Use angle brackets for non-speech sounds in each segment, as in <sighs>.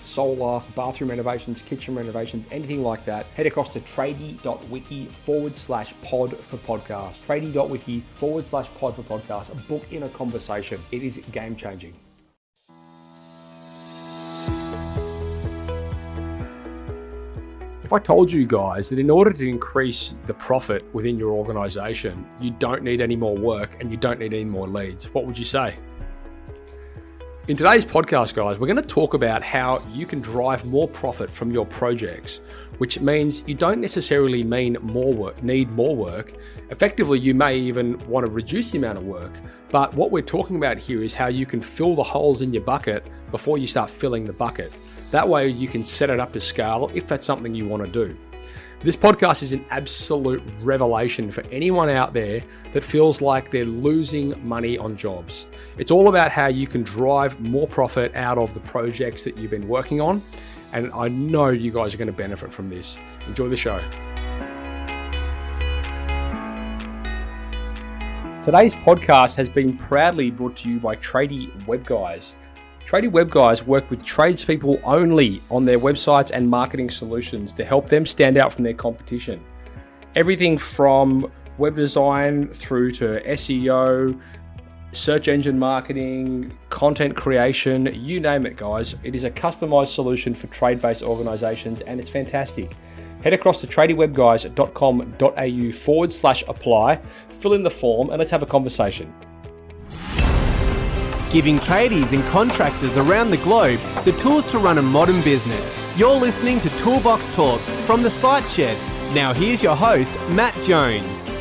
solar, bathroom renovations, kitchen renovations, anything like that, head across to tradie.wiki forward slash pod for podcast. Tradie.wiki forward slash pod for podcast. Book in a conversation. It is game changing. If I told you guys that in order to increase the profit within your organization, you don't need any more work and you don't need any more leads, what would you say? In today's podcast, guys, we're going to talk about how you can drive more profit from your projects, which means you don't necessarily mean more work, need more work. Effectively, you may even want to reduce the amount of work. But what we're talking about here is how you can fill the holes in your bucket before you start filling the bucket. That way, you can set it up to scale if that's something you want to do. This podcast is an absolute revelation for anyone out there that feels like they're losing money on jobs. It's all about how you can drive more profit out of the projects that you've been working on. And I know you guys are going to benefit from this. Enjoy the show. Today's podcast has been proudly brought to you by Tradie Web Guys. Tradie Web Guys work with tradespeople only on their websites and marketing solutions to help them stand out from their competition. Everything from web design through to SEO, search engine marketing, content creation, you name it, guys. It is a customized solution for trade based organizations and it's fantastic. Head across to tradiewebguys.com.au forward slash apply, fill in the form, and let's have a conversation giving tradies and contractors around the globe the tools to run a modern business. You're listening to Toolbox Talks from the Site Shed. Now, here's your host, Matt Jones.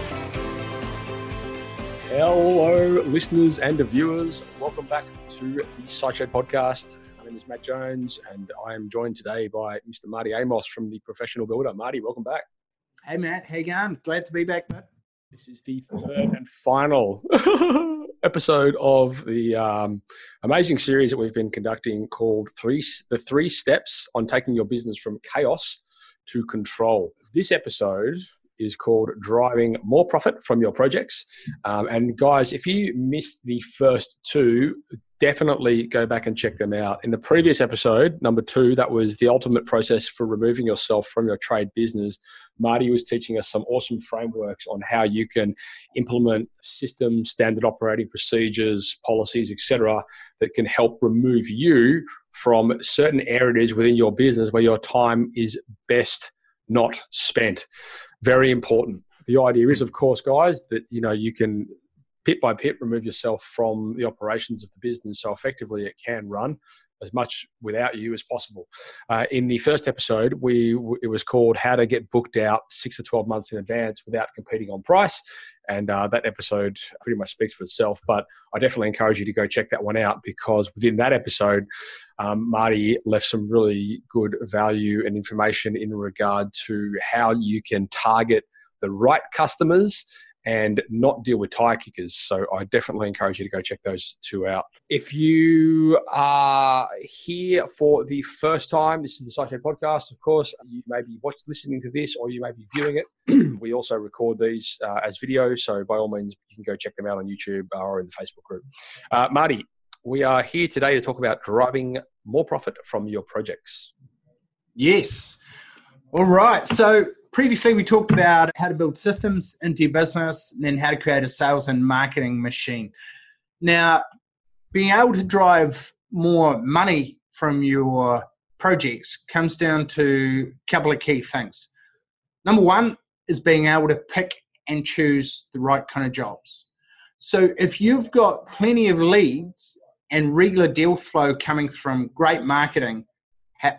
Hello, listeners and viewers. Welcome back to the Site Shed podcast. My name is Matt Jones, and I am joined today by Mr. Marty Amos from the Professional Builder. Marty, welcome back. Hey, Matt. How you going? Glad to be back, Matt. This is the third and final <laughs> episode of the um, amazing series that we've been conducting called three the three steps on taking your business from chaos to control. This episode is called driving more profit from your projects. Um, and guys if you missed the first two definitely go back and check them out. In the previous episode, number two, that was the ultimate process for removing yourself from your trade business. Marty was teaching us some awesome frameworks on how you can implement systems, standard operating procedures, policies, etc., that can help remove you from certain areas within your business where your time is best not spent. Very important. The idea is, of course, guys, that you know you can pit by pit remove yourself from the operations of the business so effectively it can run as much without you as possible. Uh, in the first episode, we it was called "How to Get Booked Out Six to Twelve Months in Advance Without Competing on Price," and uh, that episode pretty much speaks for itself. But I definitely encourage you to go check that one out because within that episode, um, Marty left some really good value and information in regard to how you can target the right customers and not deal with tire kickers. So I definitely encourage you to go check those two out. If you are here for the first time, this is the Site Shed Podcast. Of course, you may be watching, listening to this, or you may be viewing it. <clears throat> we also record these uh, as video, so by all means, you can go check them out on YouTube or in the Facebook group. Uh, Marty, we are here today to talk about driving more profit from your projects. Yes. All right. So previously we talked about how to build systems into your business and then how to create a sales and marketing machine. Now, being able to drive more money from your projects comes down to a couple of key things. Number one is being able to pick and choose the right kind of jobs. So if you've got plenty of leads and regular deal flow coming from great marketing,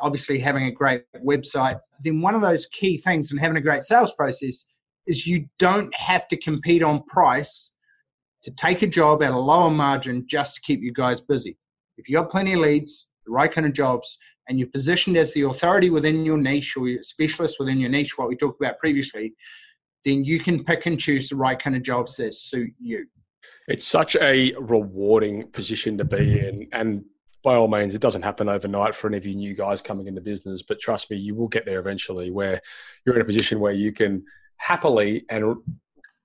obviously having a great website, then one of those key things and having a great sales process is you don't have to compete on price to take a job at a lower margin just to keep you guys busy. If you got plenty of leads, the right kind of jobs, and you're positioned as the authority within your niche or your specialist within your niche, what we talked about previously, then you can pick and choose the right kind of jobs that suit you. It's such a rewarding position to be in. And by all means, it doesn't happen overnight for any of you new guys coming into business, but trust me, you will get there eventually where you're in a position where you can happily and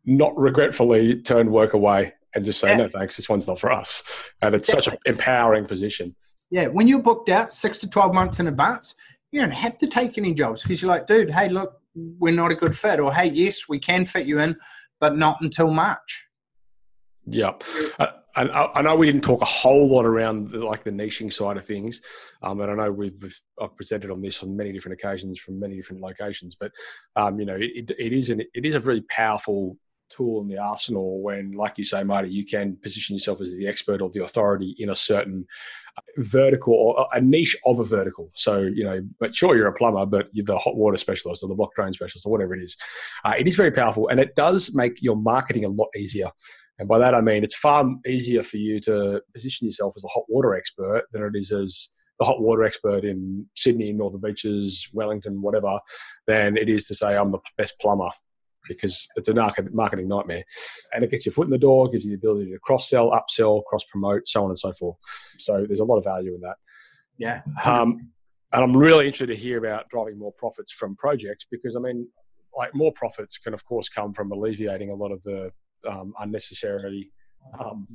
not regretfully turn work away and just say, yeah. no, thanks, this one's not for us. And it's exactly. such an empowering position. Yeah, when you're booked out six to 12 months in advance, you don't have to take any jobs because you're like, dude, hey, look, we're not a good fit. Or, hey, yes, we can fit you in, but not until March. Yeah. Uh, and I, I, know we didn't talk a whole lot around the, like the niching side of things, um, and I know we've, we've, I've presented on this on many different occasions from many different locations. But um, you know, it, it is an it is a really powerful tool in the arsenal when, like you say, Marty, you can position yourself as the expert or the authority in a certain uh, vertical or a niche of a vertical. So, you know, but sure, you're a plumber, but you're the hot water specialist or the block drain specialist or whatever it is. Uh, it is very powerful and it does make your marketing a lot easier. And by that, I mean it's far easier for you to position yourself as a hot water expert than it is as the hot water expert in Sydney, Northern Beaches, Wellington, whatever, than it is to say I'm the best plumber because it's a marketing nightmare. And it gets your foot in the door, gives you the ability to cross sell, upsell, cross promote, so on and so forth. So there's a lot of value in that. Yeah. Um, and I'm really interested to hear about driving more profits from projects because I mean, like more profits can of course come from alleviating a lot of the um, unnecessary, um,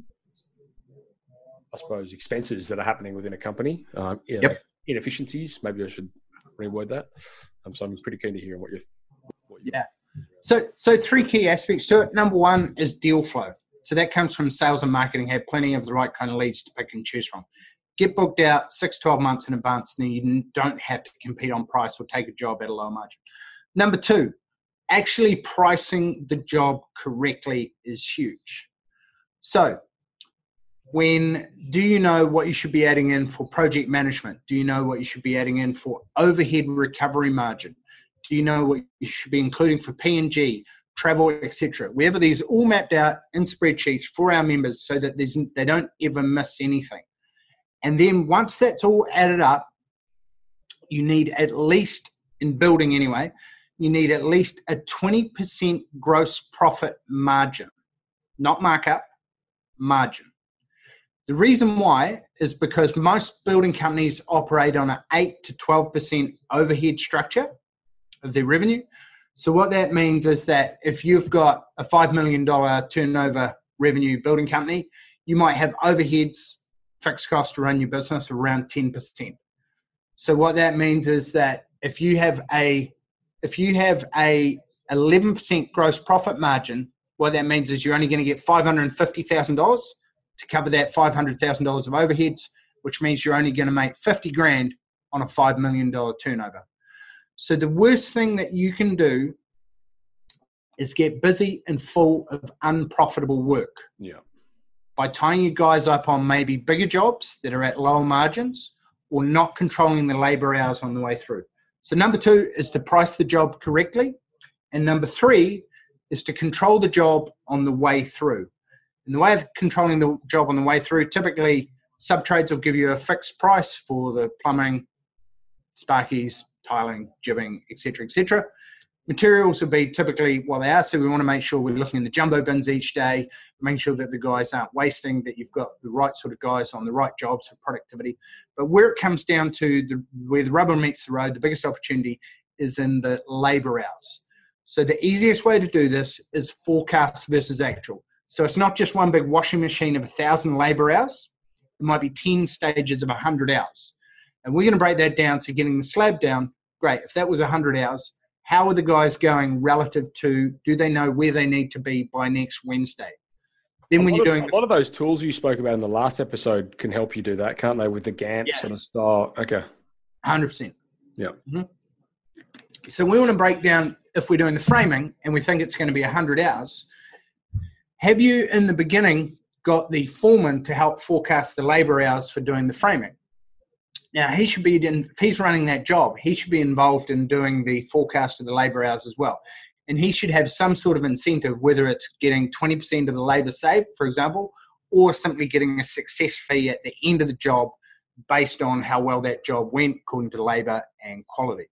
I suppose, expenses that are happening within a company. Um, you know, yep. Inefficiencies. Maybe I should reword that. Um, so I'm pretty keen to hear what you. What you yeah. So, so three key aspects to it. Number one is deal flow. So that comes from sales and marketing. Have plenty of the right kind of leads to pick and choose from. Get booked out six, 12 months in advance, and then you don't have to compete on price or take a job at a low margin. Number two, actually pricing the job correctly is huge. So, when do you know what you should be adding in for project management? Do you know what you should be adding in for overhead recovery margin? Do you know what you should be including for P&G, travel, etc.? We have these all mapped out in spreadsheets for our members so that they don't ever miss anything. And then once that's all added up, you need at least in building anyway, you need at least a 20% gross profit margin, not markup, margin. The reason why is because most building companies operate on an 8 to 12% overhead structure of their revenue. So, what that means is that if you've got a $5 million turnover revenue building company, you might have overheads, fixed costs to run your business around 10%. So, what that means is that if you have a if you have a 11% gross profit margin, what that means is you're only going to get $550,000 to cover that $500,000 of overheads, which means you're only going to make 50 grand on a $5 million turnover. So the worst thing that you can do is get busy and full of unprofitable work. Yeah. By tying you guys up on maybe bigger jobs that are at lower margins or not controlling the labor hours on the way through. So, number two is to price the job correctly. And number three is to control the job on the way through. And the way of controlling the job on the way through, typically sub trades will give you a fixed price for the plumbing, sparkies, tiling, gibbing, etc., etc. Materials will be typically what they are, so we want to make sure we're looking in the jumbo bins each day, making sure that the guys aren't wasting, that you've got the right sort of guys on the right jobs for productivity. But where it comes down to the, where the rubber meets the road, the biggest opportunity is in the labour hours. So the easiest way to do this is forecast versus actual. So it's not just one big washing machine of a thousand labour hours. It might be 10 stages of 100 hours. And we're going to break that down to getting the slab down. Great. If that was 100 hours, how are the guys going relative to do they know where they need to be by next Wednesday? Then when you're doing of, a lot of those tools you spoke about in the last episode can help you do that, can't they? With the Gantt yeah. sort of style. Okay. Hundred percent. Yeah. Mm-hmm. So we want to break down if we're doing the framing and we think it's going to be hundred hours. Have you in the beginning got the foreman to help forecast the labour hours for doing the framing? Now he should be in, if he's running that job, he should be involved in doing the forecast of the labour hours as well. And he should have some sort of incentive, whether it's getting 20% of the labour saved, for example, or simply getting a success fee at the end of the job based on how well that job went according to labour and quality.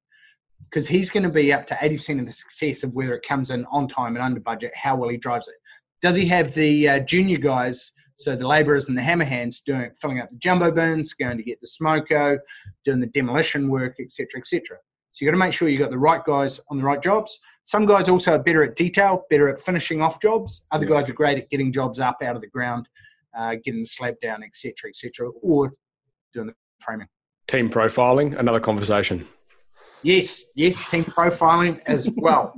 Because he's going to be up to 80% of the success of whether it comes in on time and under budget, how well he drives it. Does he have the uh, junior guys, so the labourers and the hammer hands, doing filling up the jumbo bins, going to get the smoko, doing the demolition work, etc., etc. So you've got to make sure you've got the right guys on the right jobs. Some guys also are better at detail, better at finishing off jobs. Other guys are great at getting jobs up out of the ground, uh, getting the slab down, etc., etc., or doing the framing. Team profiling, another conversation. Yes, yes, team profiling as well.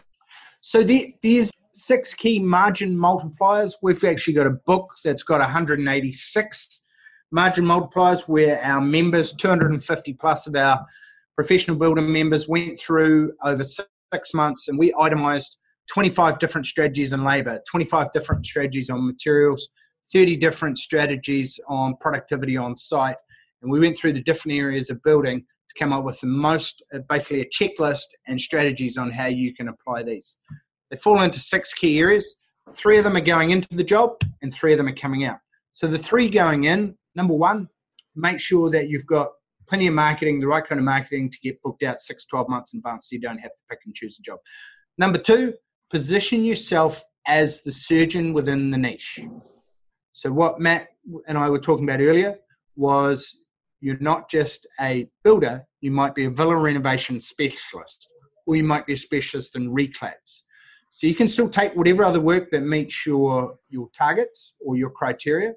<laughs> so there, there's six key margin multipliers. We've actually got a book that's got 186 margin multipliers where our members, 250 plus of our professional builder members went through over six months and we itemized 25 different strategies in labor, 25 different strategies on materials, 30 different strategies on productivity on site. And we went through the different areas of building to come up with the most, basically a checklist and strategies on how you can apply these. They fall into six key areas. Three of them are going into the job and three of them are coming out. So the three going in, number one, make sure that you've got plenty of marketing, the right kind of marketing to get booked out six, 12 months in advance so you don't have to pick and choose a job. Number two, position yourself as the surgeon within the niche. So, what Matt and I were talking about earlier was you're not just a builder, you might be a villa renovation specialist, or you might be a specialist in reclads. So, you can still take whatever other work that meets your, your targets or your criteria,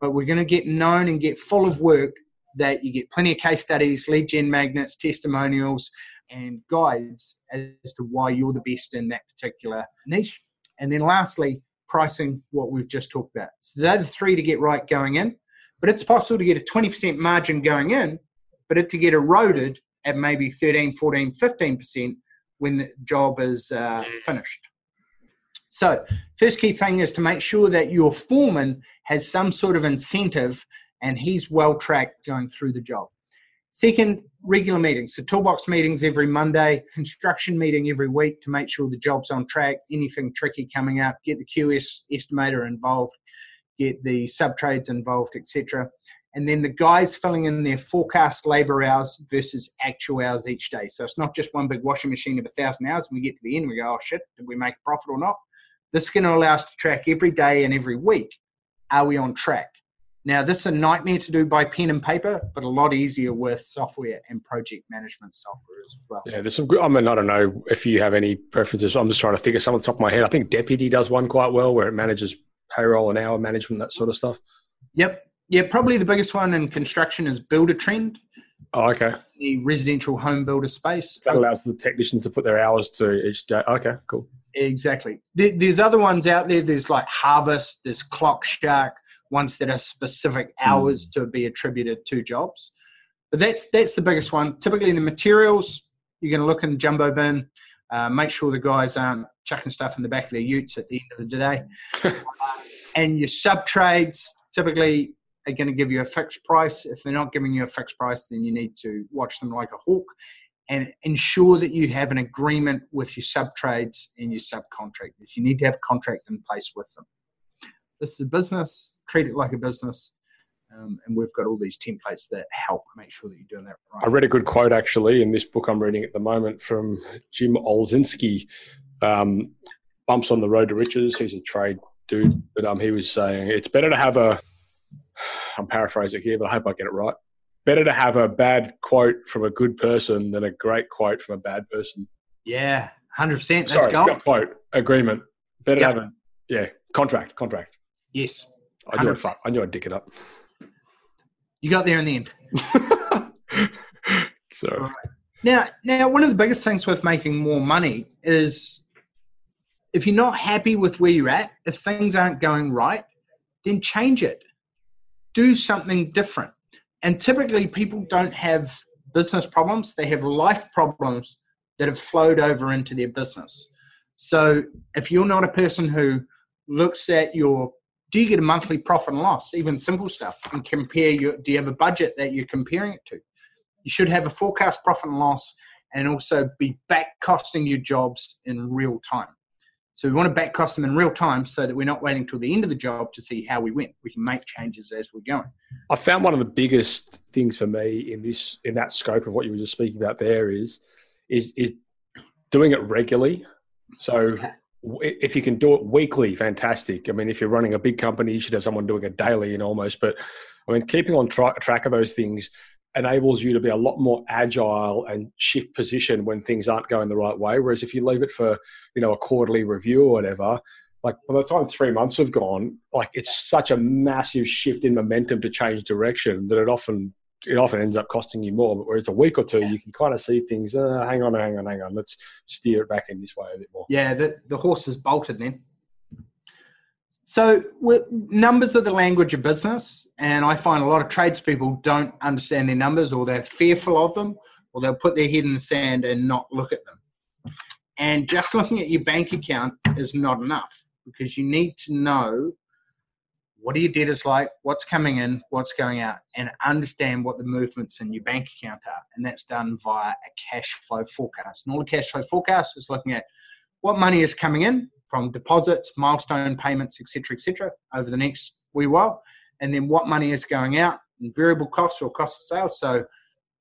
but we're going to get known and get full of work that you get plenty of case studies, lead gen magnets, testimonials, and guides as to why you're the best in that particular niche. And then lastly, pricing, what we've just talked about. So they're the three to get right going in. But it's possible to get a 20% margin going in, but it to get eroded at maybe 13, 14, 15% when the job is uh, finished. So, first key thing is to make sure that your foreman has some sort of incentive and he's well tracked going through the job. Second, regular meetings. So toolbox meetings every Monday, construction meeting every week to make sure the job's on track, anything tricky coming up, get the QS estimator involved, get the sub trades involved, etc. And then the guys filling in their forecast labor hours versus actual hours each day. So it's not just one big washing machine of a thousand hours. When we get to the end, we go, oh shit, did we make a profit or not? This is going to allow us to track every day and every week. Are we on track? Now, this is a nightmare to do by pen and paper, but a lot easier with software and project management software as well. Yeah, there's some good. I mean, I don't know if you have any preferences. I'm just trying to figure some on the top of my head. I think Deputy does one quite well where it manages payroll and hour management, that sort of stuff. Yep. Yeah, probably the biggest one in construction is Buildertrend. Oh, okay. The residential home builder space. That allows the technicians to put their hours to each day. Okay, cool. Exactly. There's other ones out there. There's like Harvest, there's ClockShark, ones that are specific hours mm. to be attributed to jobs. But that's that's the biggest one. Typically, in the materials, you're going to look in the jumbo bin, uh, make sure the guys aren't chucking stuff in the back of their utes at the end of the day. uh, <laughs> and your sub trades typically are going to give you a fixed price. If they're not giving you a fixed price, then you need to watch them like a hawk and ensure that you have an agreement with your sub trades and your subcontractors. You need to have a contract in place with them. This is a business treat it like a business. Um, and we've got all these templates that help make sure that you're doing that right. I read a good quote actually in this book I'm reading at the moment from Jim Olszewski. Um, Bumps on the road to riches. He's a trade dude, but um, he was saying it's better to have a. <sighs> I'm paraphrasing here, but I hope I get it right. Better to have a bad quote from a good person than a great quote from a bad person. Yeah, hundred percent. Sorry, got quote agreement. Better yep. have a yeah contract contract. Yes, I knew, I'd, I knew I'd dick it up. You got there in the end. <laughs> so right. now, now one of the biggest things with making more money is if you're not happy with where you're at, if things aren't going right, then change it. Do something different. And typically, people don't have business problems; they have life problems that have flowed over into their business. So, if you're not a person who looks at your do you get a monthly profit and loss, even simple stuff, and compare your, do you have a budget that you're comparing it to? You should have a forecast profit and loss and also be back costing your jobs in real time. So we want to back cost them in real time so that we're not waiting till the end of the job to see how we went. We can make changes as we're going. I found one of the biggest things for me in this in that scope of what you were just speaking about there is is is doing it regularly. So if you can do it weekly, fantastic. I mean, if you're running a big company, you should have someone doing it daily and almost. But I mean, keeping on tra- track of those things enables you to be a lot more agile and shift position when things aren't going the right way. Whereas if you leave it for, you know, a quarterly review or whatever, like by the time three months have gone, like it's such a massive shift in momentum to change direction that it often it often ends up costing you more. But whereas a week or two, you can kind of see things. Uh, hang on, hang on, hang on. Let's steer it back in this way a bit more. Yeah, the the horse is bolted then. So numbers are the language of business, and I find a lot of tradespeople don't understand their numbers, or they're fearful of them, or they'll put their head in the sand and not look at them. And just <laughs> looking at your bank account is not enough because you need to know what are your debtors like, what's coming in, what's going out, and understand what the movements in your bank account are. And that's done via a cash flow forecast. And all a cash flow forecast is looking at what money is coming in from deposits, milestone payments, etc., etc., over the next wee while, and then what money is going out in variable costs or cost of sales. So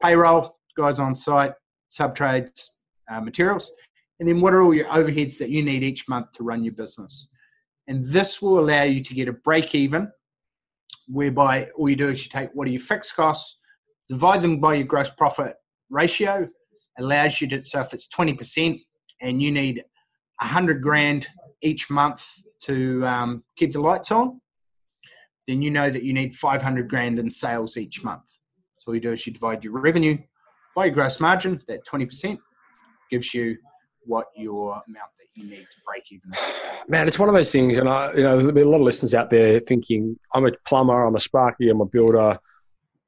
payroll, guys on site, sub trades, uh, materials, and then what are all your overheads that you need each month to run your business. And this will allow you to get a break even, whereby all you do is you take what are your fixed costs, divide them by your gross profit ratio, allows you to, so if it's 20% and you need 100 grand each month to um, keep the lights on, then you know that you need 500 grand in sales each month. So you do is you divide your revenue by your gross margin, that 20% gives you what your amount that you need to break even. Man, it's one of those things, and I, you know, there'll be a lot of listeners out there thinking, I'm a plumber, I'm a sparky, I'm a builder.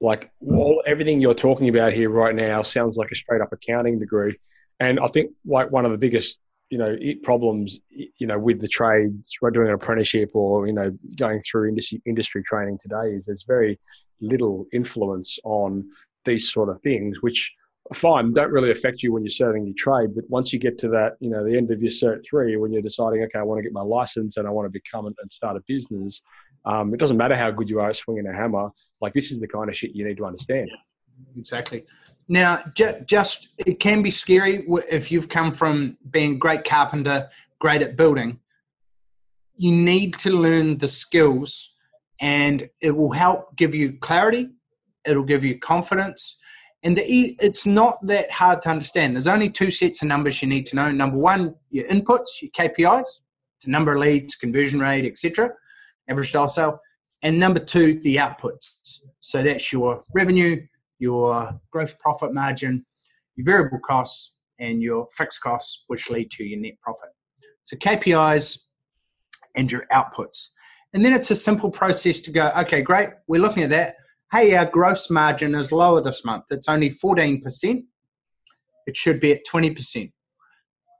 Like all everything you're talking about here right now sounds like a straight up accounting degree. And I think like one of the biggest you know problems you know with the trades doing an apprenticeship or you know going through industry industry training today is there's very little influence on these sort of things which fine don't really affect you when you're serving your trade but once you get to that you know the end of your cert three when you're deciding okay i want to get my license and i want to become and start a business um, it doesn't matter how good you are at swinging a hammer like this is the kind of shit you need to understand. Exactly now, just it can be scary if you've come from being great carpenter, great at building. You need to learn the skills, and it will help give you clarity. It'll give you confidence, and the, it's not that hard to understand. There's only two sets of numbers you need to know. Number one, your inputs, your KPIs, the number of leads, conversion rate, etc., average dollar sale, and number two, the outputs. So that's your revenue, your gross profit margin, your variable costs, and your fixed costs, which lead to your net profit. So KPIs and your outputs. And then it's a simple process to go, okay, great, we're looking at that. Hey, our gross margin is lower this month. It's only 14%. It should be at 20%.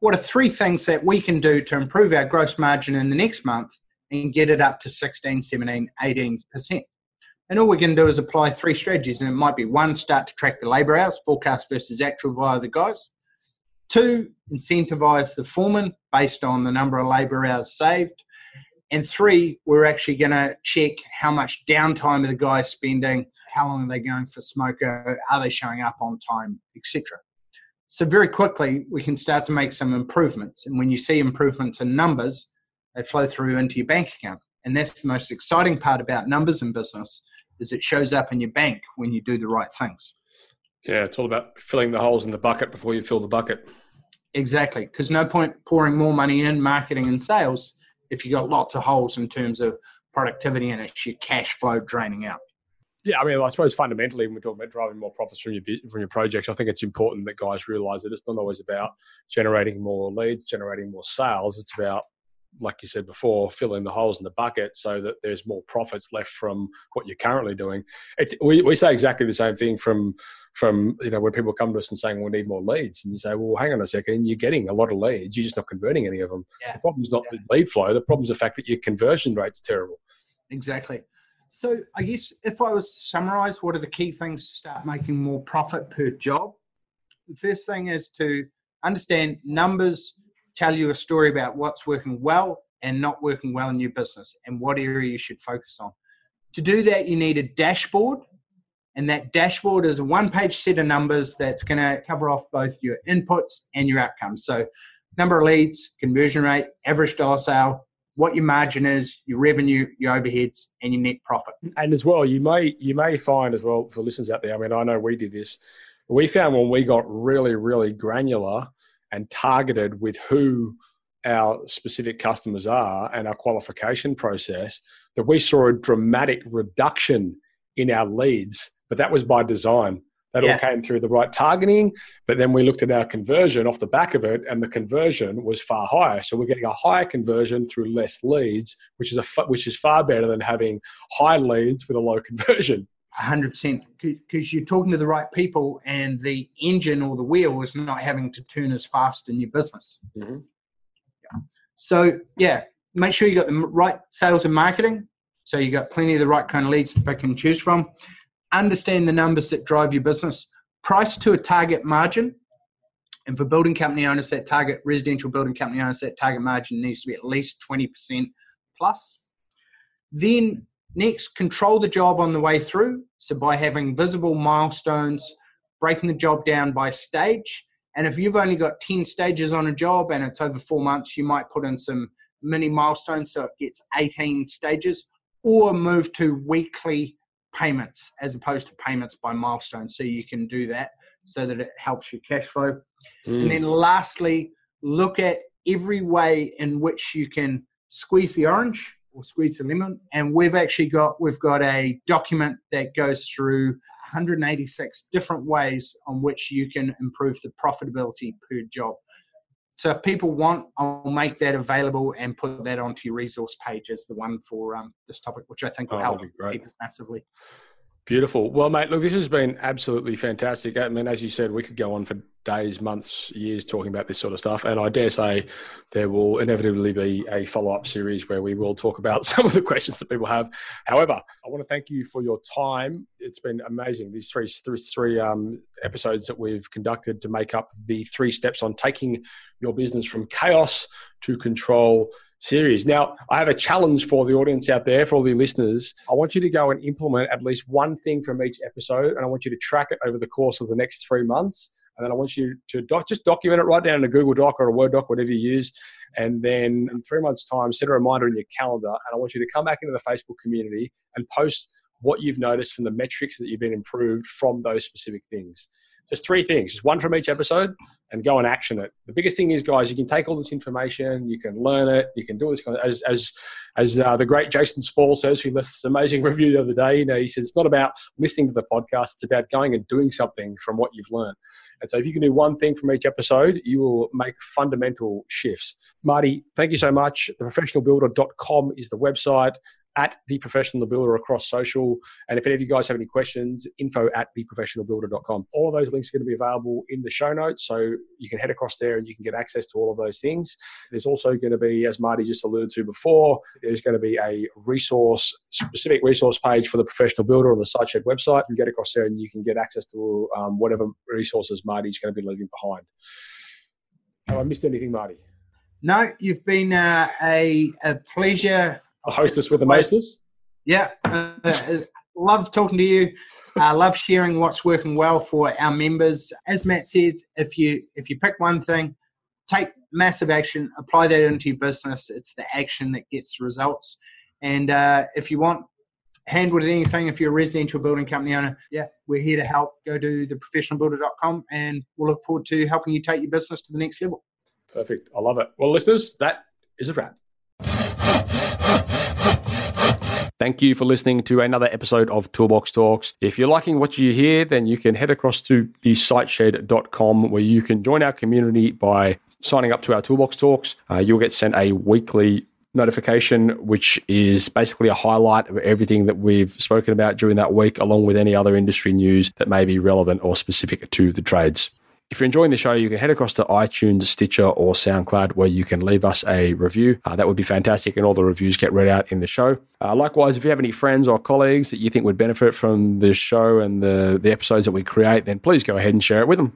What are three things that we can do to improve our gross margin in the next month and get it up to 16, 17, 18%? And all we can do is apply three strategies. And it might be one, start to track the labour hours, forecast versus actual via the guys. Two, incentivize the foreman based on the number of labour hours saved. And three, we're actually going to check how much downtime are the guys spending, how long are they going for smoko, are they showing up on time, etc. So very quickly, we can start to make some improvements. And when you see improvements in numbers, they flow through into your bank account. And that's the most exciting part about numbers in business is it shows up in your bank when you do the right things. Yeah, it's all about filling the holes in the bucket before you fill the bucket. Exactly, because no point pouring more money in marketing and sales if you got lots of holes in terms of productivity and it's your cash flow draining out. Yeah, I mean, I suppose fundamentally, when we're talking about driving more profits from your from your projects, I think it's important that guys realise that it's not always about generating more leads, generating more sales. It's about like you said before, filling the holes in the bucket so that there's more profits left from what you're currently doing. It, we, we say exactly the same thing from from you know when people come to us and saying we need more leads, and you say, well, hang on a second, you're getting a lot of leads, you're just not converting any of them. Yeah. The problem's not yeah. the lead flow. The problem's the fact that your conversion rate's terrible. Exactly. So I guess if I was to summarize, what are the key things to start making more profit per job? The first thing is to understand numbers tell you a story about what's working well and not working well in your business and what area you should focus on. To do that, you need a dashboard. And that dashboard is a one page set of numbers that's going to cover off both your inputs and your outcomes. So, number of leads, conversion rate, average dollar sale, what your margin is, your revenue, your overheads, and your net profit. And as well, you may you may find as well for listeners out there. I mean, I know we did this. We found when we got really really granular and targeted with who our specific customers are and our qualification process, that we saw a dramatic reduction in our leads. But that was by design that yeah. all came through the right targeting. But then we looked at our conversion off the back of it, and the conversion was far higher. So we're getting a higher conversion through less leads, which is a which is far better than having high leads with a low conversion. 100% because you're talking to the right people and the engine or the wheel is not having to turn as fast in your business mm-hmm. yeah. so yeah make sure you got the right sales and marketing so you got plenty of the right kind of leads to pick and choose from understand the numbers that drive your business, price to a target margin. And for building company owners, that target residential building company owners, that target margin needs to be at least 20% plus. Then next, control the job on the way through. So by having visible milestones, breaking the job down by stage. And if you've only got 10 stages on a job and it's over four months, you might put in some mini milestones so it gets 18 stages or move to weekly payments as opposed to payments by milestone. So you can do that so that it helps your cash flow. Mm. And then lastly, look at every way in which you can squeeze the orange or squeeze the lemon. And we've actually got we've got a document that goes through 186 different ways on which you can improve the profitability per job. So if people want, I'll make that available and put that onto your resource page as the one for um, this topic, which I think will oh, help people massively. Beautiful. Well, mate, look, this has been absolutely fantastic. I mean, as you said, we could go on for days, months, years talking about this sort of stuff. And I dare say there will inevitably be a follow up series where we will talk about <laughs> some of the questions that people have. However, I want to thank you for your time. It's been amazing. These three, three, three um, episodes that we've conducted to make up the three steps on taking your business from chaos to control series. Now, I have a challenge for the audience out there, for all the listeners. I want you to go and implement at least one thing from each episode, and I want you to track it over the course of the next three months. And then I want you to doc- just document it right down in a Google Doc or a Word doc, whatever you use. And then in three months' time, set a reminder in your calendar. And I want you to come back into the Facebook community and post what you've noticed from the metrics that you've been improved from those specific things. Just three things, just one from each episode, and go and action it. The biggest thing is, guys, you can take all this information, you can learn it, you can do this. Kind of, as as as uh, the great Jason Spall says, who left this amazing <laughs> review the other day. You know, he says it's not about listening to the podcast; it's about going and doing something from what you've learned. And so, if you can do one thing from each episode, you will make fundamental shifts. Marty, thank you so much. Theprofessionalbuilder.com is the website at the professional builder across social. And if any of you guys have any questions, info at theprofessionalbuilder.com. All of those links are going to be available in the show notes. So you can head across there and you can get access to all of those things. There's also going to be, as Marty just alluded to before, there's going to be a resource, specific resource page for the professional builder on the SiteShed website. You get across there and you can get access to um, whatever resources Marty's going to be leaving behind. Have I missed anything, Marty? No, you've been uh, a, a pleasure a hostess with the mostest. Yeah, uh, uh, love talking to you. I uh, love sharing what's working well for our members. As Matt said, if you if you pick one thing, take massive action, apply that into your business. It's the action that gets results. And uh, if you want hand with anything, if you're a residential building company owner, yeah, we're here to help. Go to theprofessionalbuilder.com and we'll look forward to helping you take your business to the next level. Perfect. I love it. Well, listeners, that is a wrap. Thank you for listening to another episode of Toolbox Talks. If you're liking what you hear, then you can head across to the siteshed.com where you can join our community by signing up to our Toolbox Talks. Uh, you'll get sent a weekly notification, which is basically a highlight of everything that we've spoken about during that week, along with any other industry news that may be relevant or specific to the trades. If you're enjoying the show, you can head across to iTunes, Stitcher, or SoundCloud where you can leave us a review. Uh, that would be fantastic, and all the reviews get read out in the show. Uh, likewise, if you have any friends or colleagues that you think would benefit from the show and the, the episodes that we create, then please go ahead and share it with them.